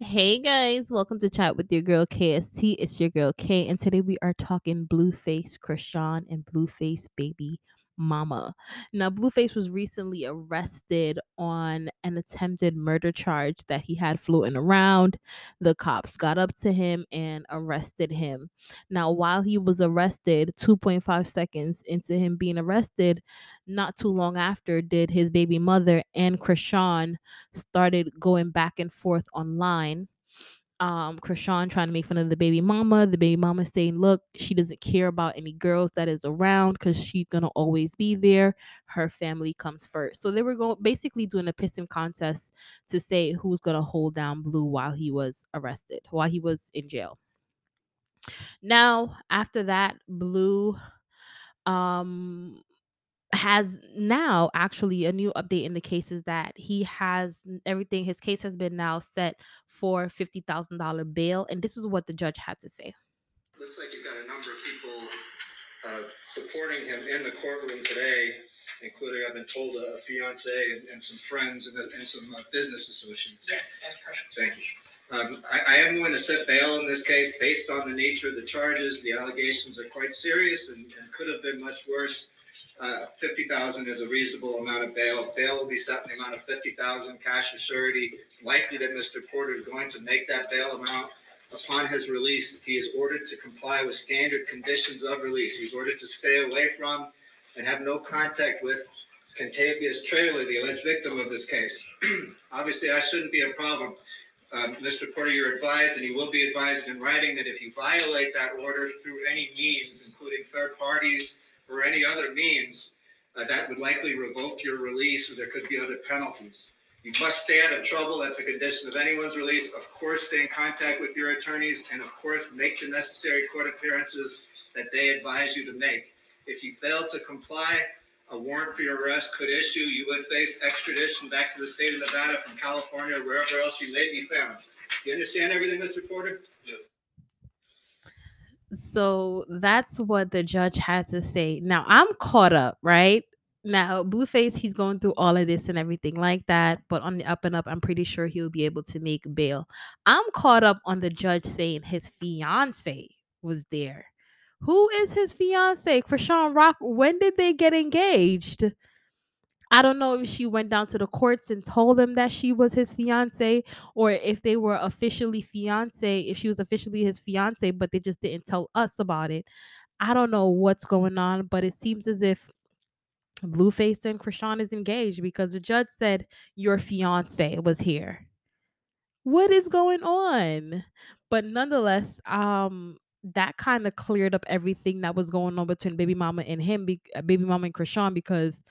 Hey guys, welcome to Chat with your girl KST. It's your girl K, and today we are talking Blueface Chrisean and Blueface Baby Mama. Now, Blueface was recently arrested on an attempted murder charge that he had floating around. The cops got up to him and arrested him. Now, while he was arrested, 2.5 seconds into him being arrested, not too long after, did his baby mother and Chrisean started going back and forth online. Um, Chrisean trying to make fun of the baby mama, the baby mama saying, Look, she doesn't care about any girls that is around because she's gonna always be there. Her family comes first. So they were going basically doing a pissing contest to say who's gonna hold down Blue while he was arrested, while he was in jail. Now, after that, Blue um has now actually a new update in the case is that he has everything his case has been now set for $50,000 bail and this is what the judge had to say. Looks like you've got a number of people uh, supporting him in the courtroom today, including, I've been told, a fiance and, and some friends and, and some uh, business associates. Yes, that's correct. Thank you. Um, I, I am going to set bail in this case based on the nature of the charges. The allegations are quite serious and, and could have been much worse. Uh, fifty thousand is a reasonable amount of bail. Bail will be set in the amount of fifty thousand, cash or surety. It's likely that Mr. Porter is going to make that bail amount. Upon his release, he is ordered to comply with standard conditions of release. He's ordered to stay away from and have no contact with Kentabious Traylor, the alleged victim of this case. Obviously, I shouldn't be a problem. Um, Mr. Porter, you're advised, and you will be advised in writing, that if you violate that order through any means, including third parties or any other means, uh, that would likely revoke your release, or there could be other penalties. You must stay out of trouble. That's a condition of anyone's release. Of course, stay in contact with your attorneys, and of course, make the necessary court appearances that they advise you to make. If you fail to comply, a warrant for your arrest could issue. You would face extradition back to the state of Nevada from California, or wherever else you may be found. Do you understand everything, Mr. Porter? So that's what the judge had to say. Now I'm caught up, right? Now Blueface, he's going through all of this and everything like that, but on the up and up, I'm pretty sure he'll be able to make bail. I'm caught up on the judge saying his fiance was there. Who is his fiance? Chrisean Rock. When did they get engaged? I don't know if she went down to the courts and told them that she was his fiance or if they were officially fiance, if she was officially his fiance, but they just didn't tell us about it. I don't know what's going on, but it seems as if Blueface and Chrisean is engaged because the judge said your fiance was here. What is going on? But nonetheless, um, that kind of cleared up everything that was going on between baby mama and him, be- uh, baby mama and Chrisean, because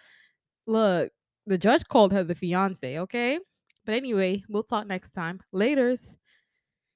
Look, the judge called her the fiance, okay? But anyway, we'll talk next time. Laters.